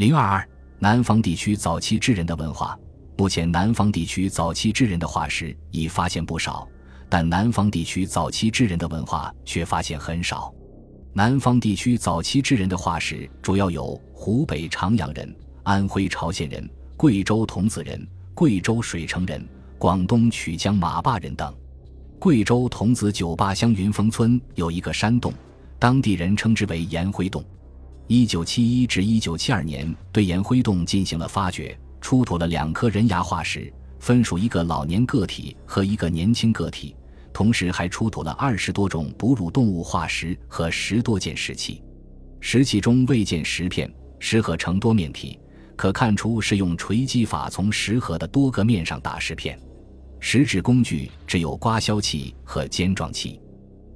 零二二，南方地区早期智人的文化。目前，南方地区早期智人的化石已发现不少，但南方地区早期智人的文化却发现很少。南方地区早期智人的化石主要有湖北长阳人、安徽巢县人、贵州桐梓人、贵州水城人、广东曲江马坝人等。贵州桐梓九坝乡云峰村有一个山洞，当地人称之为岩灰洞。一九七一至一九七二年，对岩灰洞进行了发掘。出土了两颗人牙化石，分属一个老年个体和一个年轻个体，同时还出土了二十多种哺乳动物化石和十多件石器。石器中未见石片，石盒呈多面体，可看出是用锤击法从石盒的多个面上打石片。石质工具只有刮削器和尖状器。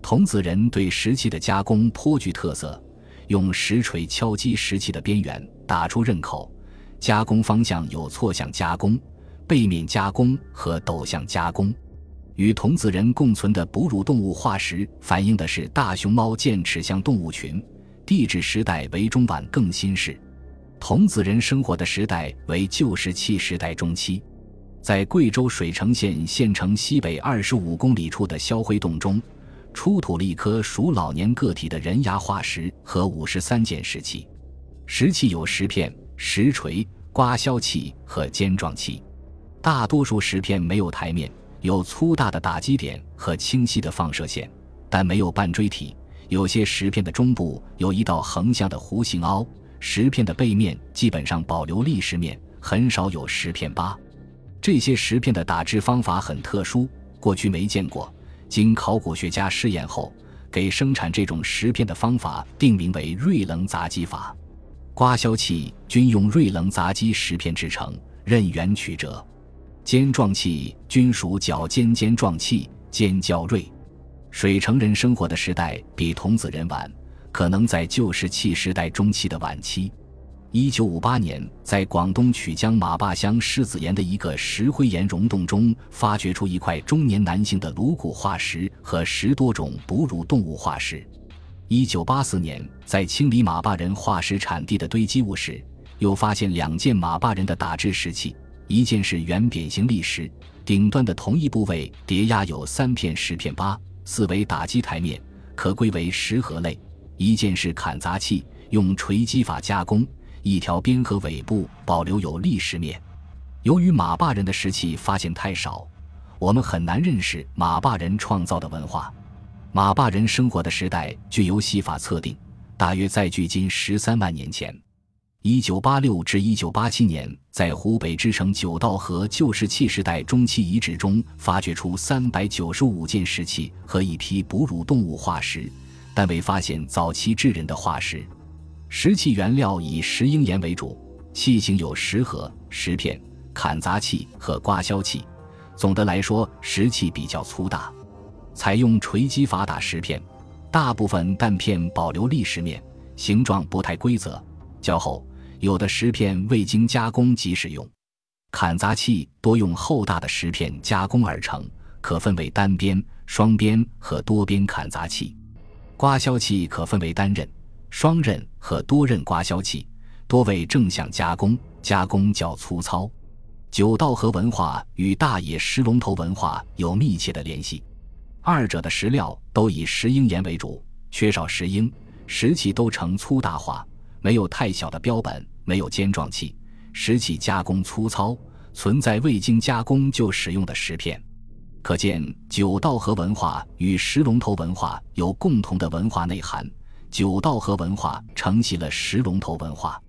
童子人对石器的加工颇具特色，用石锤敲击石器的边缘，打出刃口。加工方向有错向加工、背面加工和斗向加工。与童子人共存的哺乳动物化石反映的是大熊猫剑齿象动物群，地质时代为中晚更新世。童子人生活的时代为旧石器时代中期。在贵州水城县县城西北二十五公里处的销灰洞中，出土了一颗属老年个体的人牙化石和五十三件石器，石器有石片。石锤、刮削器和尖状器，大多数石片没有台面，有粗大的打击点和清晰的放射线，但没有半锥体。有些石片的中部有一道横向的弧形凹。石片的背面基本上保留砾石面，很少有石片疤。这些石片的打制方法很特殊，过去没见过。经考古学家试验后，给生产这种石片的方法定名为锐棱砸击法。刮削器均用锐棱砸击石片制成，刃圆曲折；尖状器均属角尖尖状器，尖较锐。水城人生活的时代比童子人晚，可能在旧石器时代中期的晚期。一九五八年，在广东曲江马坝乡狮子岩的一个石灰岩溶洞中，发掘出一块中年男性的颅骨化石和十多种哺乳动物化石。一九八四年，在清理马坝人化石产地的堆积物时，又发现两件马坝人的打制石器，一件是圆扁形砾石，顶端的同一部位叠压有三片石片疤，四为打击台面，可归为石盒类；一件是砍砸器，用锤击法加工，一条边和尾部保留有砾石面。由于马坝人的石器发现太少，我们很难认识马坝人创造的文化。马坝人生活的时代具由西法测定，大约在距今十三万年前。一九八六至一九八七年，在湖北支城九道河旧石器时代中期遗址中发掘出三百九十五件石器和一批哺乳动物化石，但未发现早期智人的化石。石器原料以石英岩为主，器型有石盒、石片、砍砸器和刮削器。总的来说，石器比较粗大。采用锤击法打石片，大部分弹片保留砾石面，形状不太规则，较厚。有的石片未经加工即使用。砍砸器多用厚大的石片加工而成，可分为单边、双边和多边砍砸器。刮削器可分为单刃、双刃和多刃刮削器，多为正向加工，加工较粗糙。九道河文化与大野石龙头文化有密切的联系。二者的石料都以石英岩为主，缺少石英，石器都呈粗大化，没有太小的标本，没有尖状器，石器加工粗糙，存在未经加工就使用的石片。可见九道河文化与石龙头文化有共同的文化内涵，九道河文化承袭了石龙头文化。